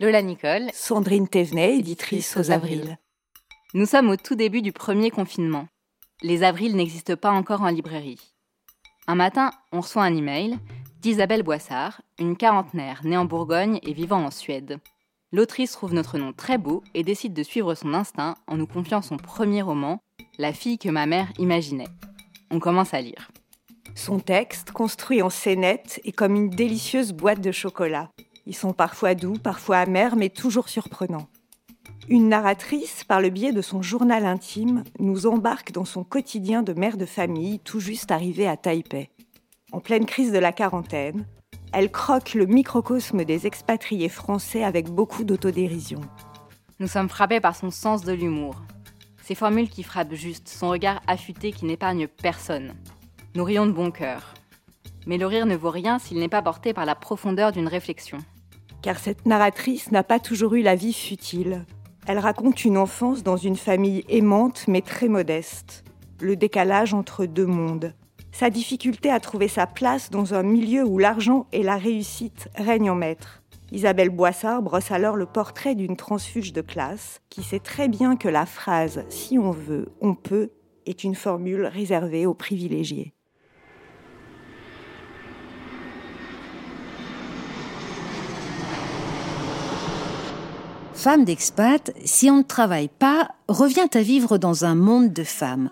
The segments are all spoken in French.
Lola Nicole, Sandrine Thévenet, éditrice aux Avrils. Nous sommes au tout début du premier confinement. Les Avrils n'existent pas encore en librairie. Un matin, on reçoit un email d'Isabelle Boissard, une quarantenaire née en Bourgogne et vivant en Suède. L'autrice trouve notre nom très beau et décide de suivre son instinct en nous confiant son premier roman, La fille que ma mère imaginait. On commence à lire. Son texte, construit en scénette, est comme une délicieuse boîte de chocolat. Ils sont parfois doux, parfois amers, mais toujours surprenants. Une narratrice, par le biais de son journal intime, nous embarque dans son quotidien de mère de famille tout juste arrivée à Taipei. En pleine crise de la quarantaine, elle croque le microcosme des expatriés français avec beaucoup d'autodérision. Nous sommes frappés par son sens de l'humour. Ses formules qui frappent juste, son regard affûté qui n'épargne personne. Nous rions de bon cœur. Mais le rire ne vaut rien s'il n'est pas porté par la profondeur d'une réflexion. Car cette narratrice n'a pas toujours eu la vie futile. Elle raconte une enfance dans une famille aimante mais très modeste. Le décalage entre deux mondes sa difficulté à trouver sa place dans un milieu où l'argent et la réussite règnent en maître. Isabelle Boissard brosse alors le portrait d'une transfuge de classe qui sait très bien que la phrase si on veut, on peut est une formule réservée aux privilégiés. Femme d'expat, si on ne travaille pas, revient à vivre dans un monde de femmes.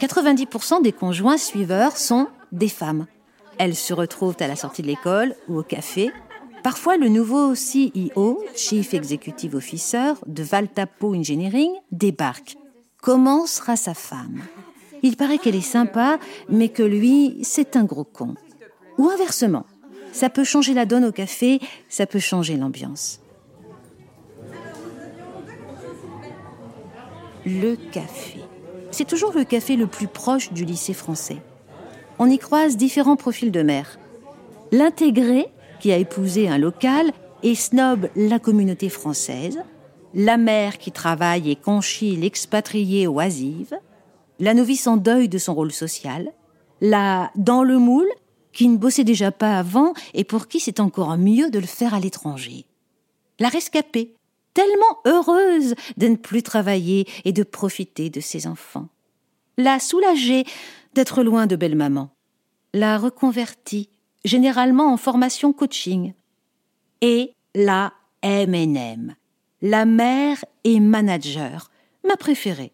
90% des conjoints suiveurs sont des femmes. Elles se retrouvent à la sortie de l'école ou au café. Parfois, le nouveau CEO, Chief Executive Officer de Valtapo Engineering, débarque. Comment sera sa femme? Il paraît qu'elle est sympa, mais que lui, c'est un gros con. Ou inversement. Ça peut changer la donne au café, ça peut changer l'ambiance. Le café c'est toujours le café le plus proche du lycée français. On y croise différents profils de mères. L'intégré, qui a épousé un local et snob la communauté française, la mère qui travaille et conchit l'expatriée oisive, la novice en deuil de son rôle social, la dans le moule, qui ne bossait déjà pas avant et pour qui c'est encore mieux de le faire à l'étranger. La rescapée, tellement heureuse de ne plus travailler et de profiter de ses enfants. La soulagée d'être loin de belle-maman. La reconvertie, généralement en formation coaching. Et la M&M, la mère et manager, ma préférée.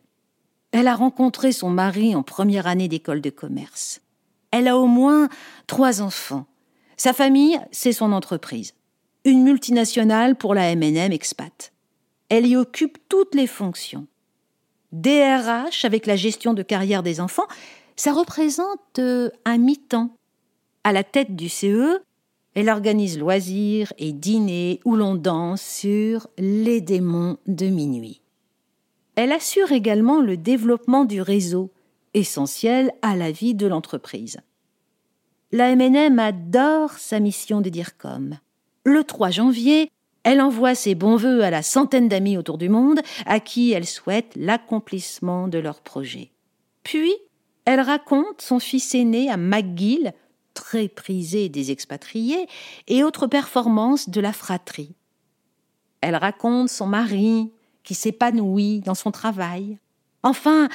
Elle a rencontré son mari en première année d'école de commerce. Elle a au moins trois enfants. Sa famille, c'est son entreprise. Une multinationale pour la M&M expat. Elle y occupe toutes les fonctions. DRH avec la gestion de carrière des enfants, ça représente euh, un mi-temps. À la tête du CE, elle organise loisirs et dîners où l'on danse sur les démons de minuit. Elle assure également le développement du réseau, essentiel à la vie de l'entreprise. La MNM adore sa mission de DIRCOM. Le 3 janvier, elle envoie ses bons voeux à la centaine d'amis autour du monde à qui elle souhaite l'accomplissement de leur projet. Puis, elle raconte son fils aîné à McGill, très prisé des expatriés, et autres performances de la fratrie. Elle raconte son mari qui s'épanouit dans son travail. Enfin,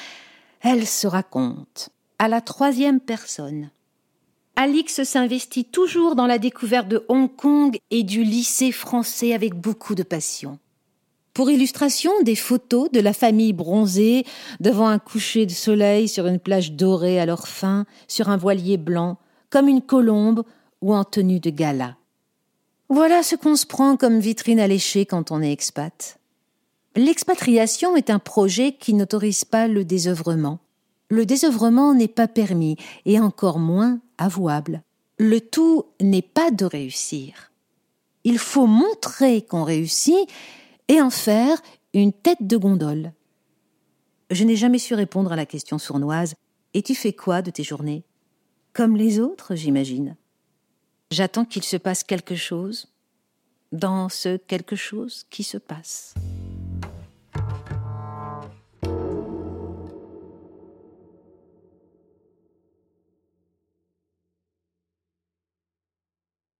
elle se raconte à la troisième personne. Alix s'investit toujours dans la découverte de Hong Kong et du lycée français avec beaucoup de passion. Pour illustration, des photos de la famille bronzée devant un coucher de soleil sur une plage dorée à leur fin, sur un voilier blanc, comme une colombe ou en tenue de gala. Voilà ce qu'on se prend comme vitrine alléchée quand on est expat. L'expatriation est un projet qui n'autorise pas le désœuvrement. Le désœuvrement n'est pas permis et encore moins avouable. Le tout n'est pas de réussir. Il faut montrer qu'on réussit et en faire une tête de gondole. Je n'ai jamais su répondre à la question sournoise Et tu fais quoi de tes journées? Comme les autres, j'imagine. J'attends qu'il se passe quelque chose dans ce quelque chose qui se passe.